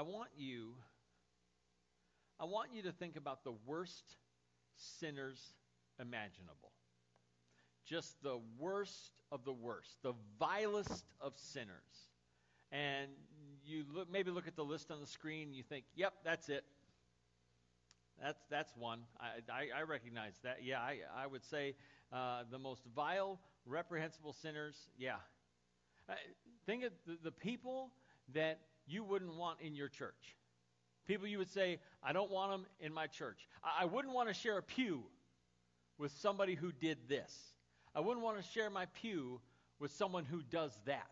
I want you I want you to think about the worst sinners imaginable. Just the worst of the worst, the vilest of sinners. And you look, maybe look at the list on the screen and you think, yep, that's it. That's, that's one. I, I, I recognize that. Yeah, I, I would say uh, the most vile, reprehensible sinners, yeah. Uh, think of the, the people that you wouldn't want in your church. People you would say, I don't want them in my church. I, I wouldn't want to share a pew with somebody who did this. I wouldn't want to share my pew with someone who does that.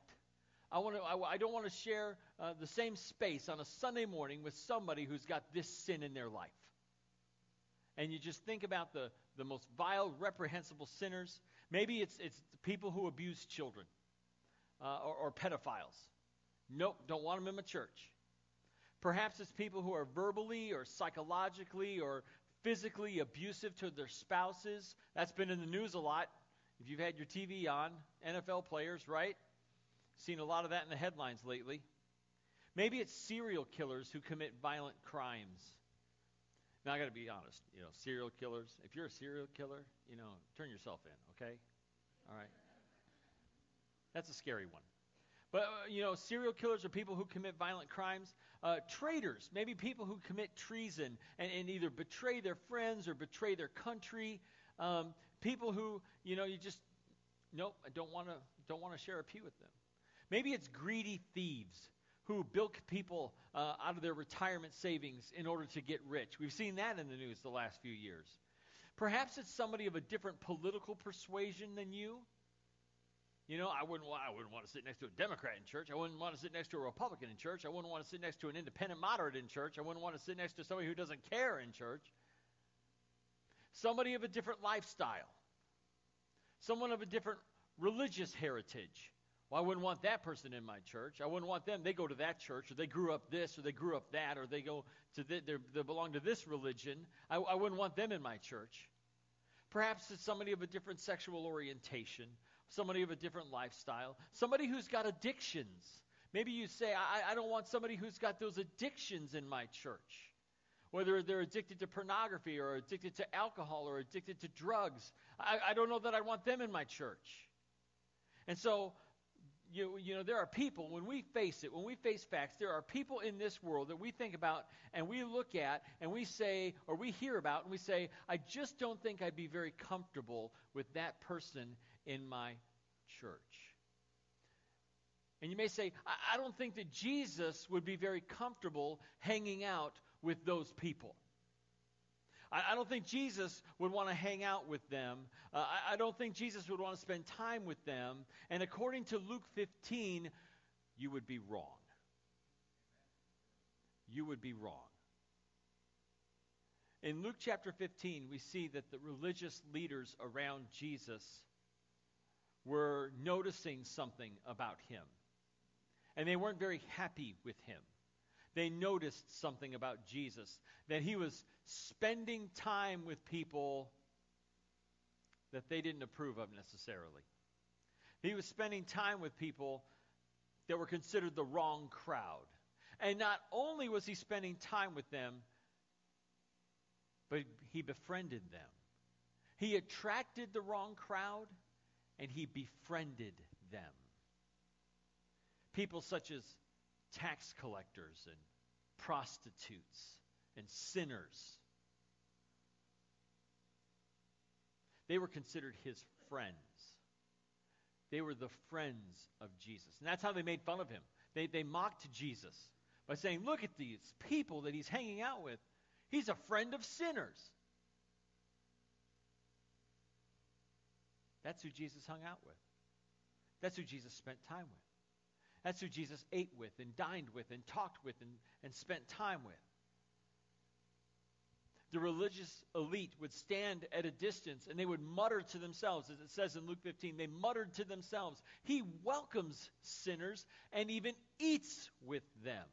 I, want to, I, I don't want to share uh, the same space on a Sunday morning with somebody who's got this sin in their life. And you just think about the, the most vile, reprehensible sinners. Maybe it's, it's people who abuse children uh, or, or pedophiles. Nope, don't want them in my church. Perhaps it's people who are verbally or psychologically or physically abusive to their spouses. That's been in the news a lot. If you've had your TV on, NFL players, right? Seen a lot of that in the headlines lately. Maybe it's serial killers who commit violent crimes. Now, I got to be honest. You know, serial killers, if you're a serial killer, you know, turn yourself in, okay? All right? That's a scary one. But, uh, you know, serial killers are people who commit violent crimes. Uh, traitors, maybe people who commit treason and, and, either betray their friends or betray their country. Um, people who, you know, you just, nope, I don't want to don't want to share a pew with them. Maybe it's greedy thieves who bilk people uh, out of their retirement savings in order to get rich. We've seen that in the news the last few years. Perhaps it's somebody of a different political persuasion than you you know, I wouldn't, I wouldn't want to sit next to a Democrat in church. I wouldn't want to sit next to a Republican in church. I wouldn't want to sit next to an independent moderate in church. I wouldn't want to sit next to somebody who doesn't care in church. Somebody of a different lifestyle. Someone of a different religious heritage. Well, I wouldn't want that person in my church. I wouldn't want them. They go to that church, or they grew up this, or they grew up that, or they go to the, they belong to this religion. I, I wouldn't want them in my church. Perhaps it's somebody of a different sexual orientation somebody of a different lifestyle, somebody who's got addictions. Maybe you say, I, I don't want somebody who's got those addictions in my church. Whether they're addicted to pornography or addicted to alcohol or addicted to drugs. I, I don't know that I want them in my church. And so you, you know, there are people, when we face it, when we face facts, there are people in this world that we think about and we look at and we say, or we hear about, and we say, I just don't think I'd be very comfortable with that person in my church. And you may say, I, I don't think that Jesus would be very comfortable hanging out with those people. I, don't think Jesus would want to hang out with them. Uh, I, I don't think Jesus would want to spend time with them. And according to Luke 15, you would be wrong. You would be wrong. In Luke chapter 15, we see that the religious leaders around Jesus were noticing something about him. And they weren't very happy with him. They noticed something about Jesus, that he was spending time with people that they didn't approve of necessarily. He was spending time with people that were considered the wrong crowd. And not only was he spending time with them, but he befriended them. He attracted the wrong crowd and he befriended them. People such as tax collectors and prostitutes and sinners. They were considered his friends. They were the friends of Jesus. And that's how they made fun of him. They, they mocked Jesus by saying, Look at these people that he's hanging out with. He's a friend of sinners. That's who Jesus hung out with. That's who Jesus spent time with. That's who Jesus ate with and dined with and talked with and, and spent time with. The religious elite would stand at a distance and they would mutter to themselves, as it says in Luke 15, they muttered to themselves, He welcomes sinners and even eats with them.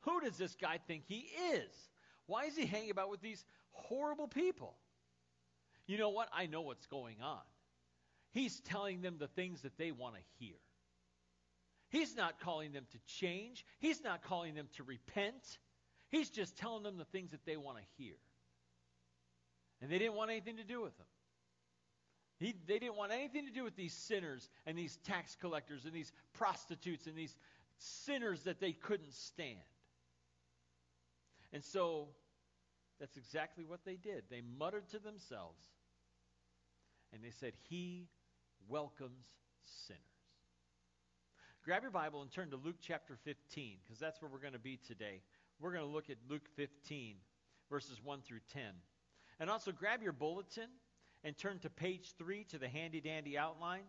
Who does this guy think he is? Why is he hanging about with these horrible people? You know what? I know what's going on. He's telling them the things that they want to hear. He's not calling them to change. He's not calling them to repent. He's just telling them the things that they want to hear. And they didn't want anything to do with him. He, they didn't want anything to do with these sinners and these tax collectors and these prostitutes and these sinners that they couldn't stand. And so that's exactly what they did. They muttered to themselves and they said, He welcomes sinners. Grab your Bible and turn to Luke chapter 15 because that's where we're going to be today. We're going to look at Luke 15, verses 1 through 10. And also grab your bulletin and turn to page 3 to the handy dandy outline.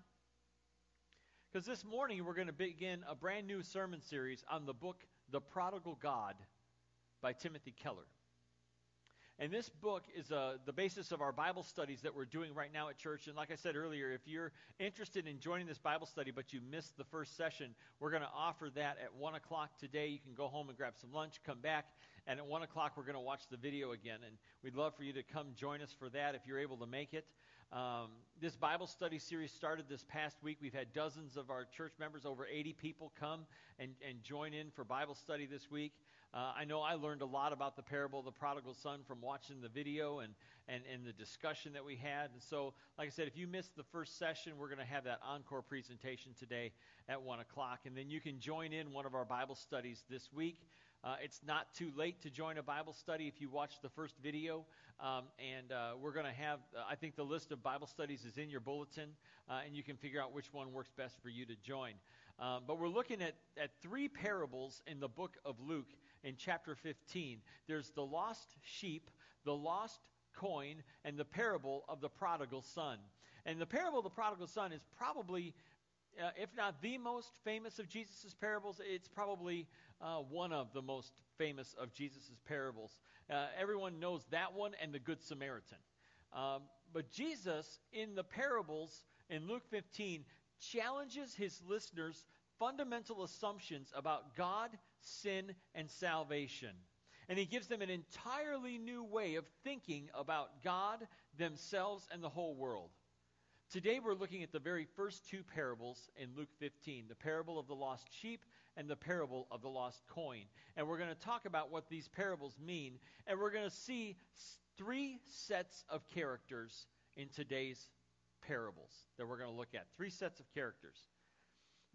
Because this morning we're going to begin a brand new sermon series on the book The Prodigal God by Timothy Keller. And this book is uh, the basis of our Bible studies that we're doing right now at church. And like I said earlier, if you're interested in joining this Bible study but you missed the first session, we're going to offer that at 1 o'clock today. You can go home and grab some lunch, come back, and at 1 o'clock we're going to watch the video again. And we'd love for you to come join us for that if you're able to make it. Um, this Bible study series started this past week. We've had dozens of our church members, over 80 people, come and, and join in for Bible study this week. Uh, I know I learned a lot about the parable of the prodigal son from watching the video and, and, and the discussion that we had. And so, like I said, if you missed the first session, we're going to have that encore presentation today at 1 o'clock. And then you can join in one of our Bible studies this week. Uh, it's not too late to join a Bible study if you watch the first video. Um, and uh, we're going to have, uh, I think the list of Bible studies is in your bulletin, uh, and you can figure out which one works best for you to join. Um, but we're looking at, at three parables in the book of Luke in chapter 15. There's the lost sheep, the lost coin, and the parable of the prodigal son. And the parable of the prodigal son is probably, uh, if not the most famous of Jesus' parables, it's probably uh, one of the most famous of Jesus' parables. Uh, everyone knows that one and the Good Samaritan. Um, but Jesus, in the parables in Luke 15, challenges his listeners' fundamental assumptions about God, sin, and salvation. And he gives them an entirely new way of thinking about God, themselves, and the whole world. Today we're looking at the very first two parables in Luke 15 the parable of the lost sheep and the parable of the lost coin. And we're going to talk about what these parables mean. And we're going to see three sets of characters in today's parables that we're going to look at. Three sets of characters.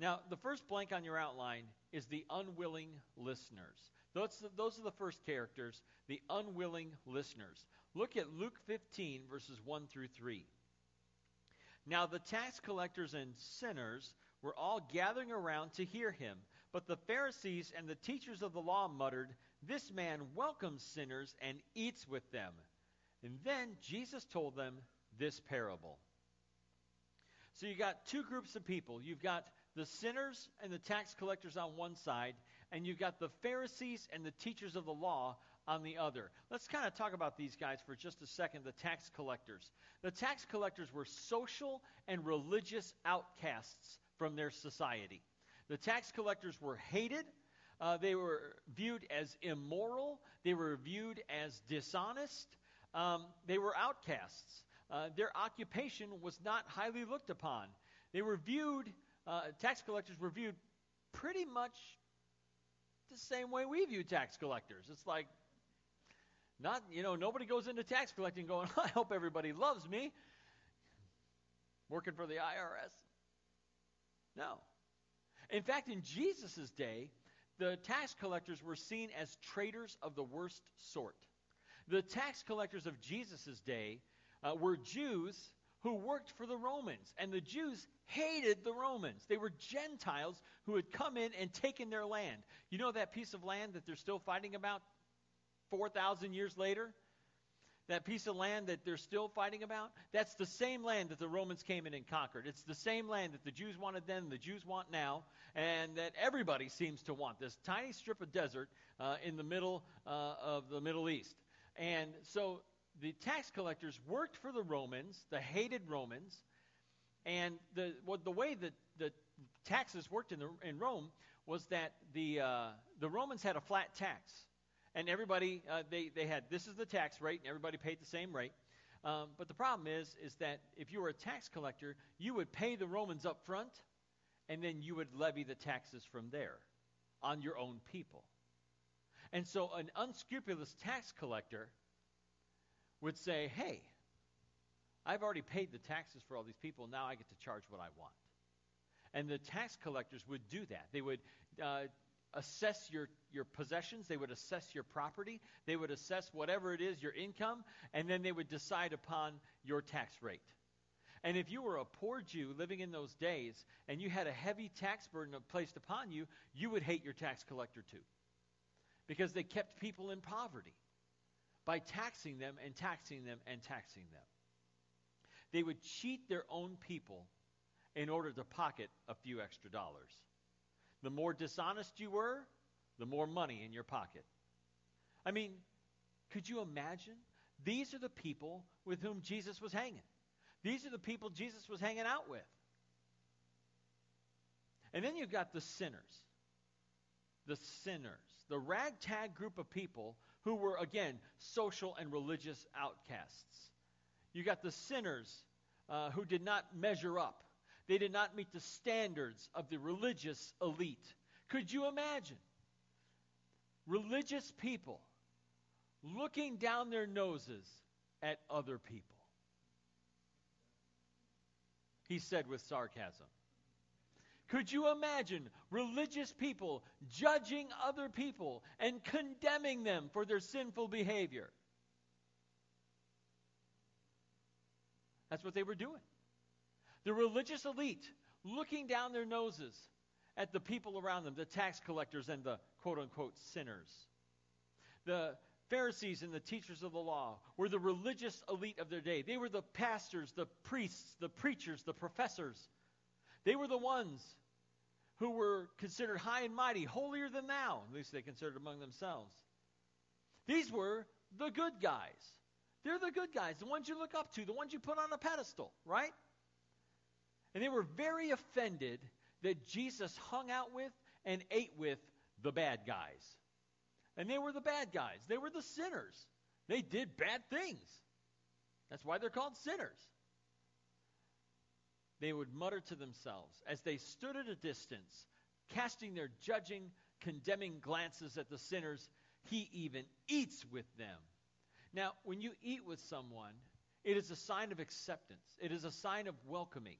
Now, the first blank on your outline is the unwilling listeners. Those, those are the first characters, the unwilling listeners. Look at Luke 15, verses 1 through 3. Now, the tax collectors and sinners were all gathering around to hear him. But the Pharisees and the teachers of the law muttered, This man welcomes sinners and eats with them. And then Jesus told them this parable. So you got two groups of people. You've got the sinners and the tax collectors on one side, and you've got the Pharisees and the teachers of the law on the other. Let's kind of talk about these guys for just a second the tax collectors. The tax collectors were social and religious outcasts from their society. The tax collectors were hated. Uh, they were viewed as immoral. They were viewed as dishonest. Um, they were outcasts. Uh, their occupation was not highly looked upon. They were viewed, uh, tax collectors were viewed pretty much the same way we view tax collectors. It's like, not, you know, nobody goes into tax collecting going, I hope everybody loves me. Working for the IRS. No. In fact, in Jesus' day, the tax collectors were seen as traitors of the worst sort. The tax collectors of Jesus' day uh, were Jews who worked for the Romans, and the Jews hated the Romans. They were Gentiles who had come in and taken their land. You know that piece of land that they're still fighting about 4,000 years later? that piece of land that they're still fighting about, that's the same land that the Romans came in and conquered. It's the same land that the Jews wanted then, the Jews want now, and that everybody seems to want. This tiny strip of desert uh, in the middle uh, of the Middle East. And so the tax collectors worked for the Romans, the hated Romans, and the, what, the way that the taxes worked in, the, in Rome was that the, uh, the Romans had a flat tax and everybody uh, they they had this is the tax rate, and everybody paid the same rate. Um, but the problem is is that if you were a tax collector, you would pay the Romans up front, and then you would levy the taxes from there on your own people. And so an unscrupulous tax collector would say, hey, I've already paid the taxes for all these people. Now I get to charge what I want. And the tax collectors would do that. They would uh, assess your, your possessions, they would assess your property, they would assess whatever it is, your income, and then they would decide upon your tax rate. And if you were a poor Jew living in those days and you had a heavy tax burden placed upon you, you would hate your tax collector too. Because they kept people in poverty by taxing them and taxing them and taxing them. They would cheat their own people in order to pocket a few extra dollars. The more dishonest you were, the more money in your pocket. I mean, could you imagine? These are the people with whom Jesus was hanging. These are the people Jesus was hanging out with. And then you've got the sinners. The sinners. The ragtag group of people who were, again, social and religious outcasts. You got the sinners uh, who did not measure up. They did not meet the standards of the religious elite. Could you imagine? Religious people looking down their noses at other people. He said with sarcasm. Could you imagine religious people judging other people and condemning them for their sinful behavior? That's what they were doing. The religious elite looking down their noses at the people around them, the tax collectors and the quote unquote sinners. The Pharisees and the teachers of the law were the religious elite of their day. They were the pastors, the priests, the preachers, the professors. They were the ones who were considered high and mighty, holier than thou, at least they considered among themselves. These were the good guys. They're the good guys, the ones you look up to, the ones you put on a pedestal, right? And they were very offended that Jesus hung out with and ate with the bad guys. And they were the bad guys. They were the sinners. They did bad things. That's why they're called sinners. They would mutter to themselves as they stood at a distance, casting their judging, condemning glances at the sinners. He even eats with them. Now, when you eat with someone, it is a sign of acceptance, it is a sign of welcoming.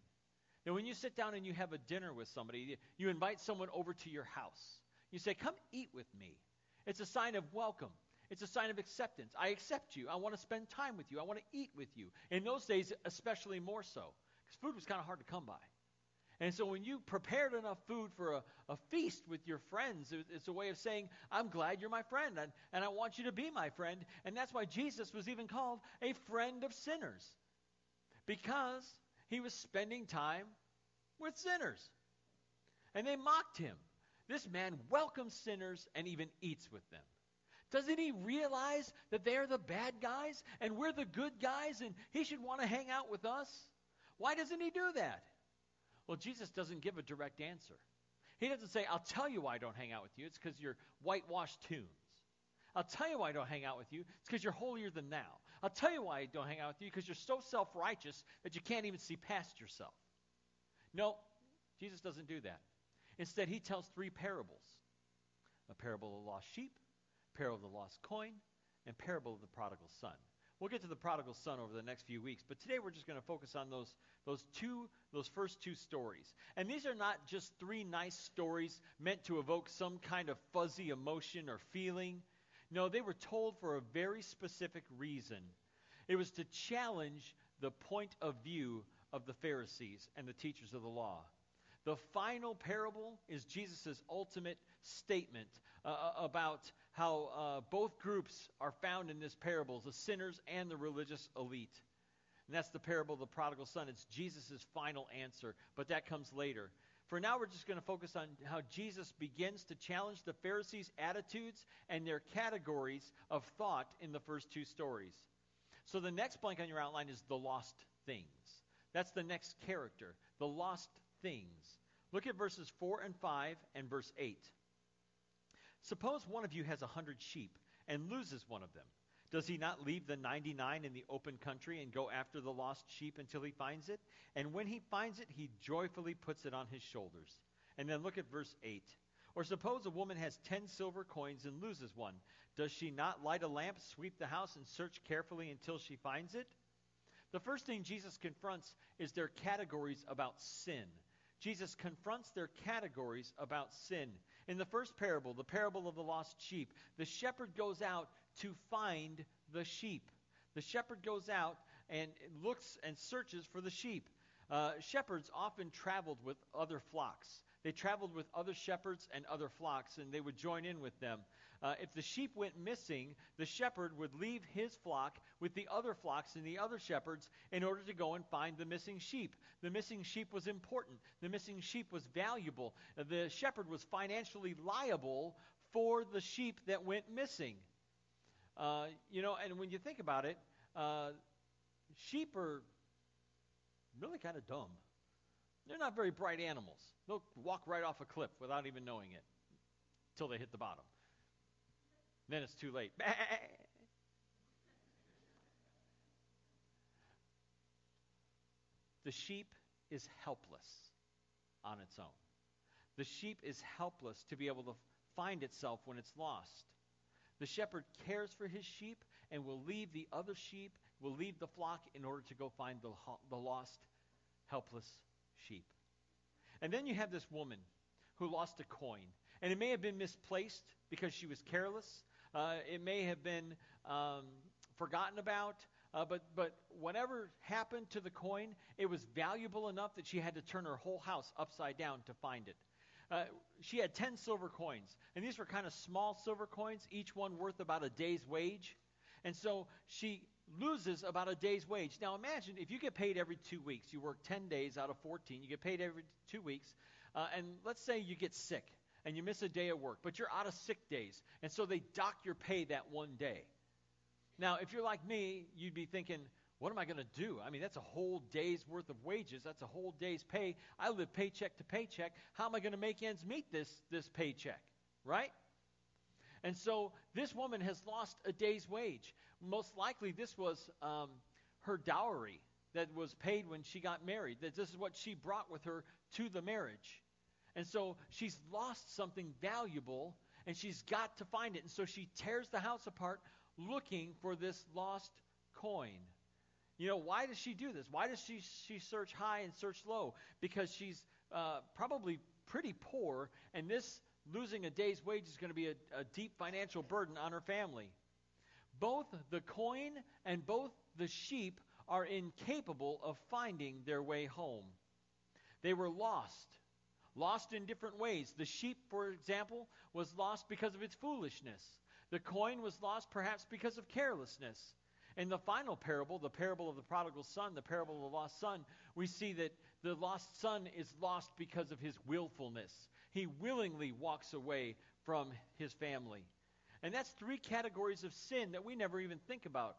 Now, when you sit down and you have a dinner with somebody, you invite someone over to your house. You say, Come eat with me. It's a sign of welcome. It's a sign of acceptance. I accept you. I want to spend time with you. I want to eat with you. In those days, especially more so, food was kind of hard to come by. And so when you prepared enough food for a, a feast with your friends, it, it's a way of saying, I'm glad you're my friend, and, and I want you to be my friend. And that's why Jesus was even called a friend of sinners, because he was spending time with sinners. And they mocked him. This man welcomes sinners and even eats with them. Doesn't he realize that they're the bad guys and we're the good guys and he should want to hang out with us? Why doesn't he do that? Well, Jesus doesn't give a direct answer. He doesn't say, I'll tell you why I don't hang out with you. It's because you're whitewashed tombs. I'll tell you why I don't hang out with you. It's because you're holier than thou. I'll tell you why I don't hang out with you because you're so self righteous that you can't even see past yourself. No, Jesus doesn't do that. Instead, he tells three parables a parable of the lost sheep, parable of the lost coin, and parable of the prodigal son. We'll get to the prodigal son over the next few weeks, but today we're just going to focus on those, those two, those first two stories. And these are not just three nice stories meant to evoke some kind of fuzzy emotion or feeling. No, they were told for a very specific reason. It was to challenge the point of view of the Pharisees and the teachers of the law. The final parable is Jesus' ultimate statement uh, uh, about how uh, both groups are found in this parable the sinners and the religious elite. And that's the parable of the prodigal son. It's Jesus' final answer, but that comes later. For now, we're just going to focus on how Jesus begins to challenge the Pharisees' attitudes and their categories of thought in the first two stories. So the next blank on your outline is the lost things. That's the next character, the lost things. Look at verses 4 and 5 and verse 8. Suppose one of you has a hundred sheep and loses one of them. Does he not leave the 99 in the open country and go after the lost sheep until he finds it? And when he finds it, he joyfully puts it on his shoulders. And then look at verse 8. Or suppose a woman has 10 silver coins and loses one. Does she not light a lamp, sweep the house, and search carefully until she finds it? The first thing Jesus confronts is their categories about sin. Jesus confronts their categories about sin. In the first parable, the parable of the lost sheep, the shepherd goes out to find the sheep. The shepherd goes out and looks and searches for the sheep. Uh, shepherds often traveled with other flocks. They traveled with other shepherds and other flocks, and they would join in with them. Uh, if the sheep went missing, the shepherd would leave his flock with the other flocks and the other shepherds in order to go and find the missing sheep. The missing sheep was important, the missing sheep was valuable. The shepherd was financially liable for the sheep that went missing. Uh, you know, and when you think about it, uh, sheep are really kind of dumb. They're not very bright animals. They'll walk right off a cliff without even knowing it until they hit the bottom. Then it's too late. the sheep is helpless on its own. The sheep is helpless to be able to find itself when it's lost. The shepherd cares for his sheep and will leave the other sheep, will leave the flock in order to go find the, the lost, helpless sheep. And then you have this woman who lost a coin. And it may have been misplaced because she was careless. Uh, it may have been um, forgotten about. Uh, but, but whatever happened to the coin, it was valuable enough that she had to turn her whole house upside down to find it. Uh, she had 10 silver coins, and these were kind of small silver coins, each one worth about a day's wage. And so she loses about a day's wage. Now imagine if you get paid every two weeks, you work 10 days out of 14, you get paid every two weeks, uh, and let's say you get sick and you miss a day of work, but you're out of sick days, and so they dock your pay that one day. Now, if you're like me, you'd be thinking, what am I going to do? I mean, that's a whole day's worth of wages. That's a whole day's pay. I live paycheck to paycheck. How am I going to make ends meet this, this paycheck? Right? And so this woman has lost a day's wage. Most likely, this was um, her dowry that was paid when she got married, that this is what she brought with her to the marriage. And so she's lost something valuable and she's got to find it. And so she tears the house apart looking for this lost coin. You know, why does she do this? Why does she, she search high and search low? Because she's uh, probably pretty poor, and this losing a day's wage is going to be a, a deep financial burden on her family. Both the coin and both the sheep are incapable of finding their way home. They were lost, lost in different ways. The sheep, for example, was lost because of its foolishness. The coin was lost perhaps because of carelessness. In the final parable, the parable of the prodigal son, the parable of the lost son, we see that the lost son is lost because of his willfulness. He willingly walks away from his family. And that's three categories of sin that we never even think about.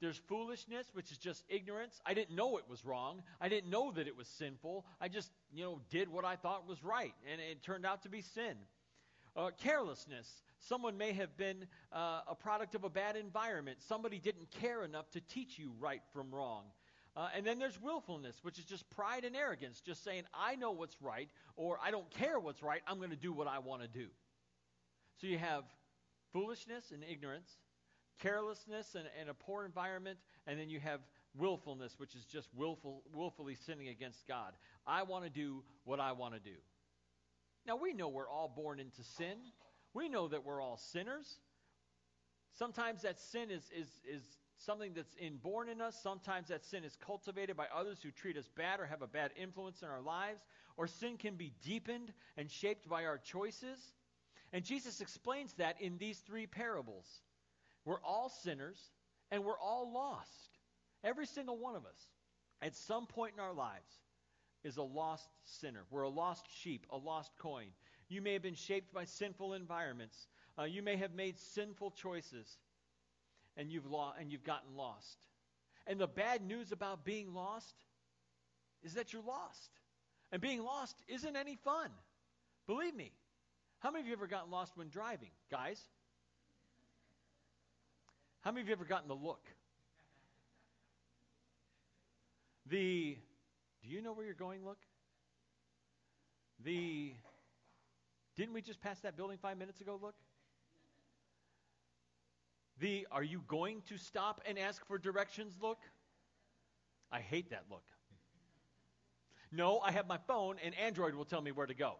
There's foolishness, which is just ignorance. I didn't know it was wrong. I didn't know that it was sinful. I just, you know, did what I thought was right, and it turned out to be sin. Uh, carelessness. Someone may have been uh, a product of a bad environment. Somebody didn't care enough to teach you right from wrong. Uh, and then there's willfulness, which is just pride and arrogance, just saying, I know what's right, or I don't care what's right, I'm going to do what I want to do. So you have foolishness and ignorance, carelessness and, and, a poor environment, and then you have willfulness, which is just willful, willfully sinning against God. I want to do what I want to do. Now, we know we're all born into sin. We know that we're all sinners. Sometimes that sin is, is, is something that's inborn in us. Sometimes that sin is cultivated by others who treat us bad or have a bad influence in our lives. Or sin can be deepened and shaped by our choices. And Jesus explains that in these three parables. We're all sinners and we're all lost. Every single one of us, at some point in our lives, is a lost sinner. We're a lost sheep, a lost coin. You may have been shaped by sinful environments. Uh, you may have made sinful choices, and you've lo- and you've gotten lost. And the bad news about being lost is that you're lost. And being lost isn't any fun. Believe me. How many of you ever gotten lost when driving, guys? How many of you ever gotten the look? The, do you know where you're going look? The, didn't we just pass that building five minutes ago look? The, are you going to stop and ask for directions look? I hate that look. No, I have my phone, and Android will tell me where to go.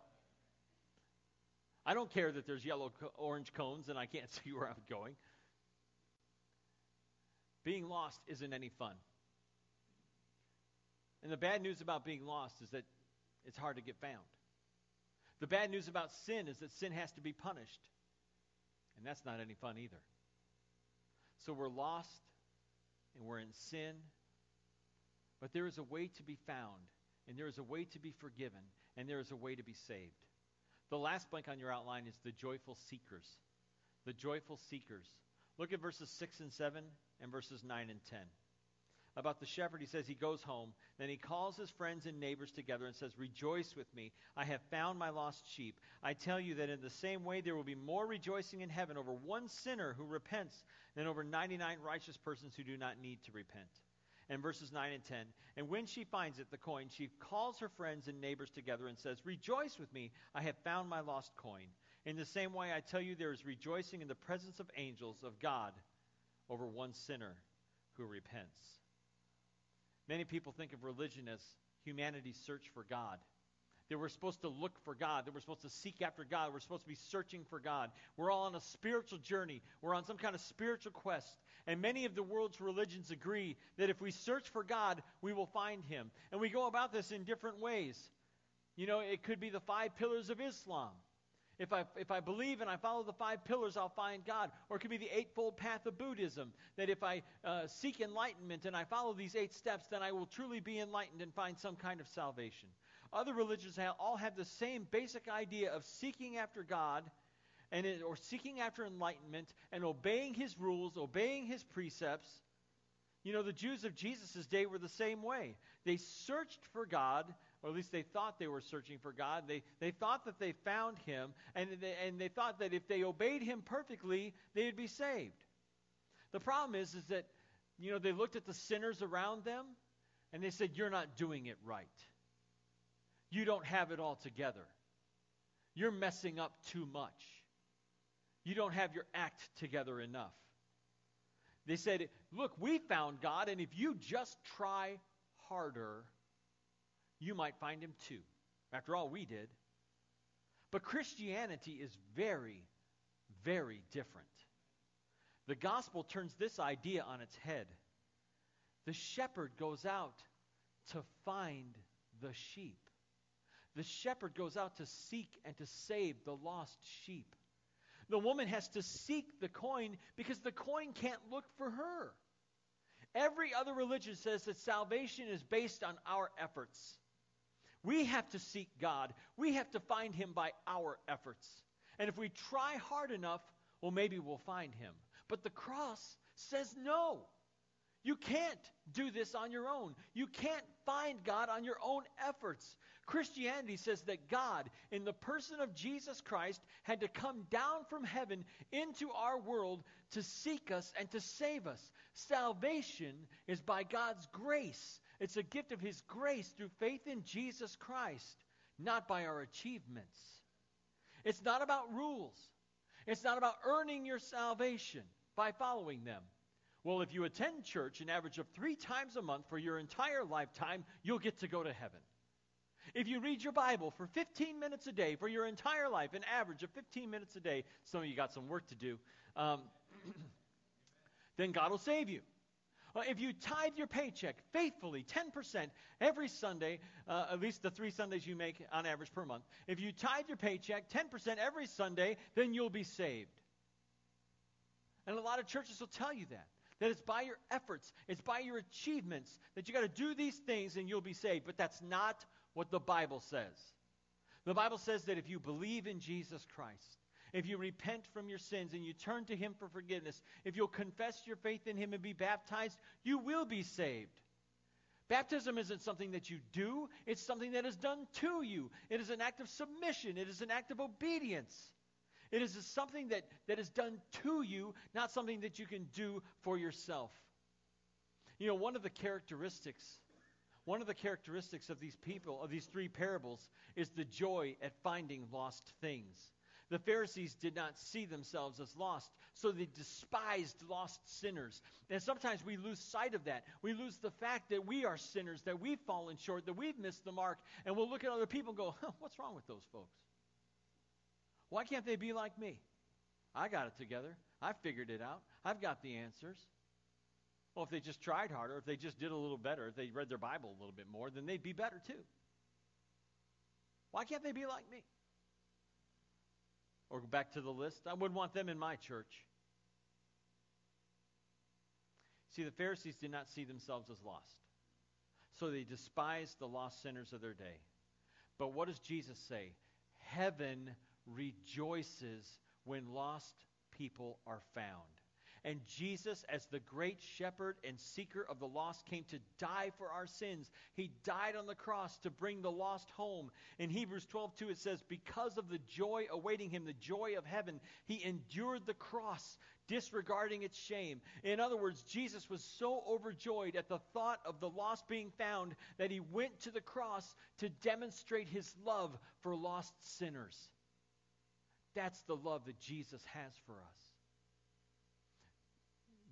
I don't care that there's yellow, orange cones and I can't see where I'm going. Being lost isn't any fun. And the bad news about being lost is that it's hard to get found. The bad news about sin is that sin has to be punished. And that's not any fun either. So we're lost and we're in sin. But there is a way to be found, and there is a way to be forgiven, and there is a way to be saved. The last blank on your outline is the joyful seekers. The joyful seekers. Look at verses 6 and 7 and verses 9 and 10. About the shepherd, he says he goes home. Then he calls his friends and neighbors together and says, Rejoice with me. I have found my lost sheep. I tell you that in the same way there will be more rejoicing in heaven over one sinner who repents than over 99 righteous persons who do not need to repent and verses 9 and 10. And when she finds it, the coin, she calls her friends and neighbors together and says, Rejoice with me, I have found my lost coin. In the same way, I tell you, there is rejoicing in the presence of angels of God over one sinner who repents. Many people think of religion as humanity's search for God that we're supposed to look for God, that we're supposed to seek after God, we're supposed to be searching for God. We're all on a spiritual journey, we're on some kind of spiritual quest. And many of the world's religions agree that if we search for God, we will find Him. And we go about this in different ways. You know, it could be the five pillars of Islam. If I, if I believe and I follow the five pillars, I'll find God. Or it could be the eightfold path of Buddhism, that if I uh, seek enlightenment and I follow these eight steps, then I will truly be enlightened and find some kind of salvation. Other religions all have the same basic idea of seeking after God and it, or seeking after enlightenment and obeying his rules, obeying his precepts. You know, the Jews of Jesus' day were the same way. They searched for God, or at least they thought they were searching for God. They, they thought that they found him, and they, and they thought that if they obeyed him perfectly, they'd be saved. The problem is, is that, you know, they looked at the sinners around them, and they said, You're not doing it right you don't have it all together. You're messing up too much. You don't have your act together enough. They said, Look, we found God, and if you just try harder, you might find him too. After all, we did. But Christianity is very, very different. The gospel turns this idea on its head. The shepherd goes out to find the sheep. The shepherd goes out to seek and to save the lost sheep. The woman has to seek the coin because the coin can't look for her. Every other religion says that salvation is based on our efforts. We have to seek God. We have to find Him by our efforts. And if we try hard enough, well, maybe we'll find Him. But the cross says no. You can't do this on your own. You can't find God on your own efforts. Christianity says that God, in the person of Jesus Christ, had to come down from heaven into our world to seek us and to save us. Salvation is by God's grace, it's a gift of His grace through faith in Jesus Christ, not by our achievements. It's not about rules, it's not about earning your salvation by following them. Well, if you attend church an average of three times a month for your entire lifetime, you'll get to go to heaven. If you read your Bible for 15 minutes a day for your entire life, an average of 15 minutes a day, some of you got some work to do, um, then God will save you. Uh, if you tithe your paycheck faithfully, 10% every Sunday, uh, at least the three Sundays you make on average per month, if you tithe your paycheck 10% every Sunday, then you'll be saved. And a lot of churches will tell you that. That it's by your efforts, it's by your achievements, that you got to do these things and you'll be saved. But that's not what the Bible says. The Bible says that if you believe in Jesus Christ, if you repent from your sins and you turn to Him for forgiveness, if you'll confess your faith in Him and be baptized, you will be saved. Baptism isn't something that you do, it's something that is done to you. It is an act of submission, it is an act of obedience. It is something that, that is done to you, not something that you can do for yourself. You know, one of the characteristics, one of the characteristics of these people, of these three parables, is the joy at finding lost things. The Pharisees did not see themselves as lost, so they despised lost sinners. And sometimes we lose sight of that. We lose the fact that we are sinners, that we've fallen short, that we've missed the mark, and we'll look at other people and go, huh, what's wrong with those folks? Why can't they be like me? I got it together. I figured it out. I've got the answers. Well, if they just tried harder, if they just did a little better, if they read their Bible a little bit more, then they'd be better too. Why can't they be like me? Or go back to the list. I wouldn't want them in my church. See, the Pharisees did not see themselves as lost. So they despised the lost sinners of their day. But what does Jesus say? Heaven rejoices when lost people are found. And Jesus, as the great shepherd and seeker of the lost, came to die for our sins. He died on the cross to bring the lost home. In Hebrews 12 2, it says, Because of the joy awaiting him, the joy of heaven, he endured the cross, disregarding its shame. In other words, Jesus was so overjoyed at the thought of the lost being found that he went to the cross to demonstrate his love for lost sinners. That's the love that Jesus has for us.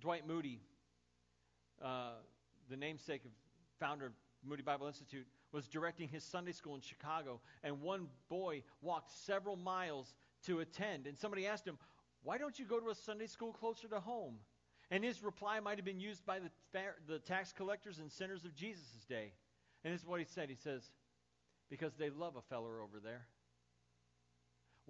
Dwight Moody, uh, the namesake of founder of Moody Bible Institute, was directing his Sunday school in Chicago, and one boy walked several miles to attend. And somebody asked him, Why don't you go to a Sunday school closer to home? And his reply might have been used by the, the tax collectors and sinners of Jesus' day. And this is what he said. He says, Because they love a feller over there.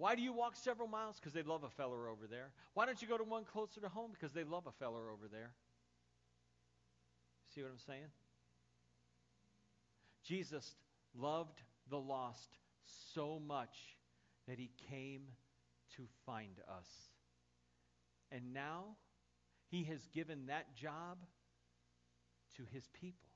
Why do you walk several miles? Because they love a feller over there. Why don't you go to one closer to home? Because they love a feller over there. See what I'm saying? Jesus loved the lost so much that he came to find us. And now he has given that job to his people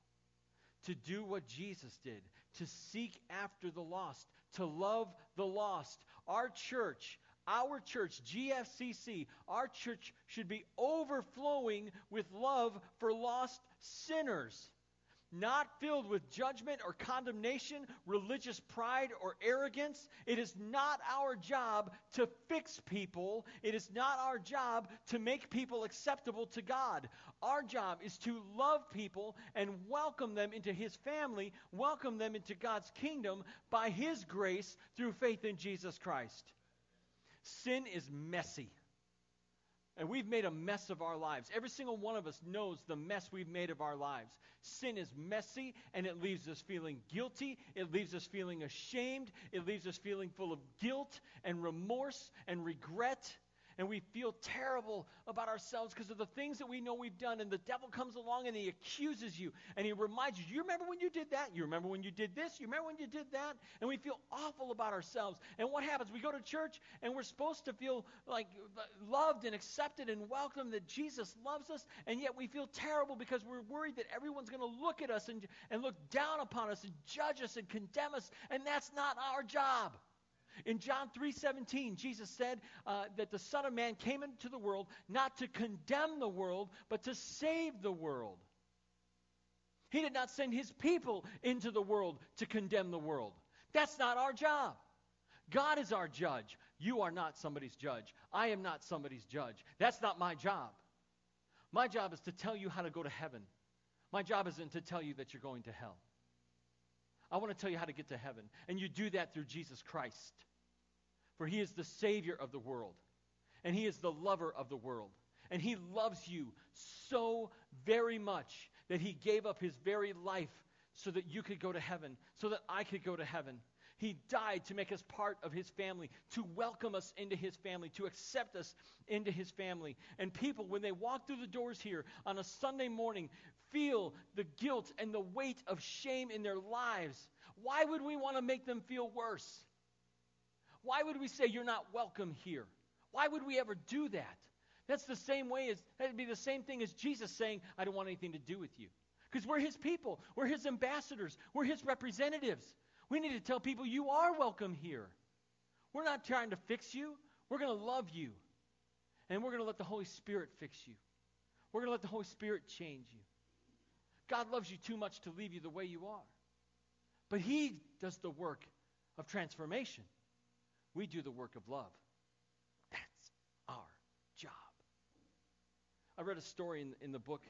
to do what Jesus did, to seek after the lost, to love the lost. Our church, our church, GFCC, our church should be overflowing with love for lost sinners not filled with judgment or condemnation, religious pride or arrogance. It is not our job to fix people. It is not our job to make people acceptable to God. Our job is to love people and welcome them into His family, welcome them into God's kingdom by His grace through faith in Jesus Christ. Sin is messy. And we've made a mess of our lives. Every single one of us knows the mess we've made of our lives. Sin is messy and it leaves us feeling guilty. It leaves us feeling ashamed. It leaves us feeling full of guilt and remorse and regret and we feel terrible about ourselves because of the things that we know we've done. And the devil comes along and he accuses you and he reminds you, You remember when you did that? You remember when you did this? You remember when you did that? And we feel awful about ourselves. And what happens? We go to church and we're supposed to feel like loved and accepted and welcomed that Jesus loves us. And yet we feel terrible because we're worried that everyone's going to look at us and, and look down upon us and judge us and condemn us. And that's not our job. In John 3:17, Jesus said uh, that the Son of Man came into the world not to condemn the world, but to save the world. He did not send his people into the world to condemn the world. That's not our job. God is our judge. You are not somebody's judge. I am not somebody's judge. That's not my job. My job is to tell you how to go to heaven. My job isn't to tell you that you're going to hell. I want to tell you how to get to heaven. And you do that through Jesus Christ. For he is the Savior of the world, and he is the lover of the world. And he loves you so very much that he gave up his very life so that you could go to heaven, so that I could go to heaven. He died to make us part of his family, to welcome us into his family, to accept us into his family. And people, when they walk through the doors here on a Sunday morning, feel the guilt and the weight of shame in their lives. Why would we want to make them feel worse? Why would we say you're not welcome here? Why would we ever do that? That's the same way as that'd be the same thing as Jesus saying, I don't want anything to do with you. Because we're his people, we're his ambassadors, we're his representatives. We need to tell people you are welcome here. We're not trying to fix you. We're going to love you. And we're going to let the Holy Spirit fix you. We're going to let the Holy Spirit change you. God loves you too much to leave you the way you are. But He does the work of transformation. We do the work of love. That's our job. I read a story in, in the book,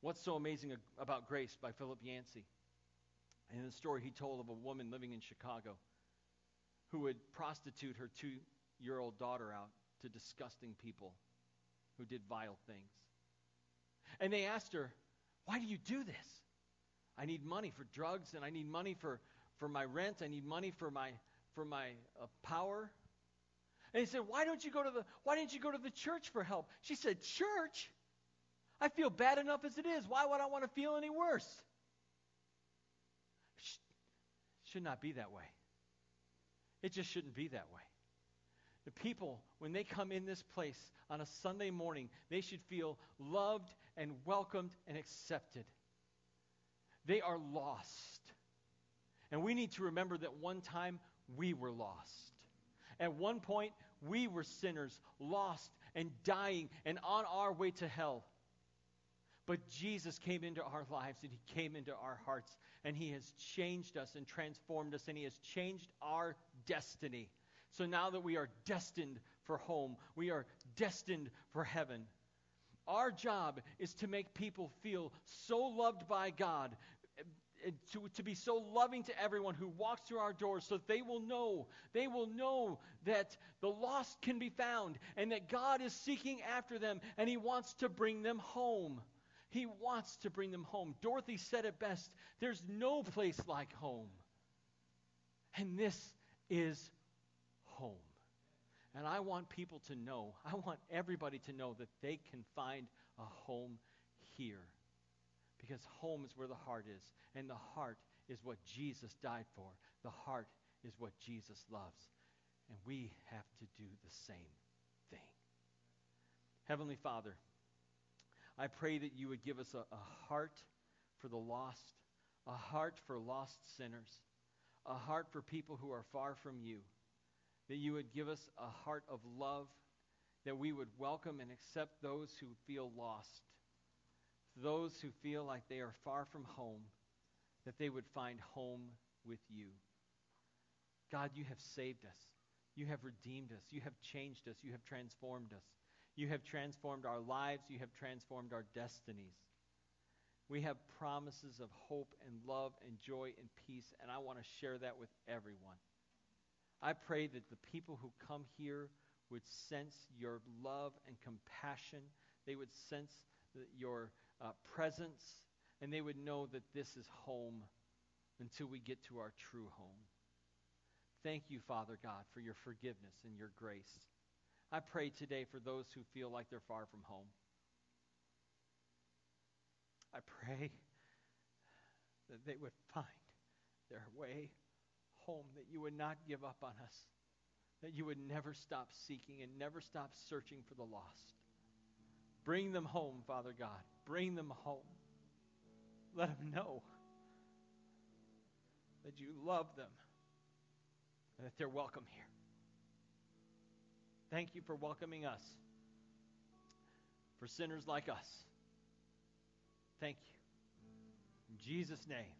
What's So Amazing About Grace by Philip Yancey. And in the story, he told of a woman living in Chicago who would prostitute her two year old daughter out to disgusting people who did vile things. And they asked her, Why do you do this? I need money for drugs and I need money for, for my rent. I need money for my, for my uh, power. And he said, why don't you go to the why didn't you go to the church for help? She said, Church? I feel bad enough as it is. Why would I want to feel any worse? Should not be that way. It just shouldn't be that way. The people, when they come in this place on a Sunday morning, they should feel loved and welcomed and accepted. They are lost. And we need to remember that one time we were lost. At one point, we were sinners, lost and dying and on our way to hell. But Jesus came into our lives and He came into our hearts and He has changed us and transformed us and He has changed our destiny. So now that we are destined for home, we are destined for heaven. Our job is to make people feel so loved by God, to, to be so loving to everyone who walks through our doors so that they will know, they will know that the lost can be found and that God is seeking after them and He wants to bring them home. He wants to bring them home. Dorothy said it best there's no place like home. And this is home. And I want people to know, I want everybody to know that they can find a home here. Because home is where the heart is. And the heart is what Jesus died for. The heart is what Jesus loves. And we have to do the same thing. Heavenly Father, I pray that you would give us a, a heart for the lost, a heart for lost sinners, a heart for people who are far from you that you would give us a heart of love, that we would welcome and accept those who feel lost, those who feel like they are far from home, that they would find home with you. God, you have saved us. You have redeemed us. You have changed us. You have transformed us. You have transformed our lives. You have transformed our destinies. We have promises of hope and love and joy and peace, and I want to share that with everyone. I pray that the people who come here would sense your love and compassion. They would sense your uh, presence, and they would know that this is home until we get to our true home. Thank you, Father God, for your forgiveness and your grace. I pray today for those who feel like they're far from home. I pray that they would find their way home, that you would not give up on us, that you would never stop seeking and never stop searching for the lost. Bring them home, Father God. Bring them home. Let them know that you love them and that they're welcome here. Thank you for welcoming us, for sinners like us. Thank you. In Jesus' name.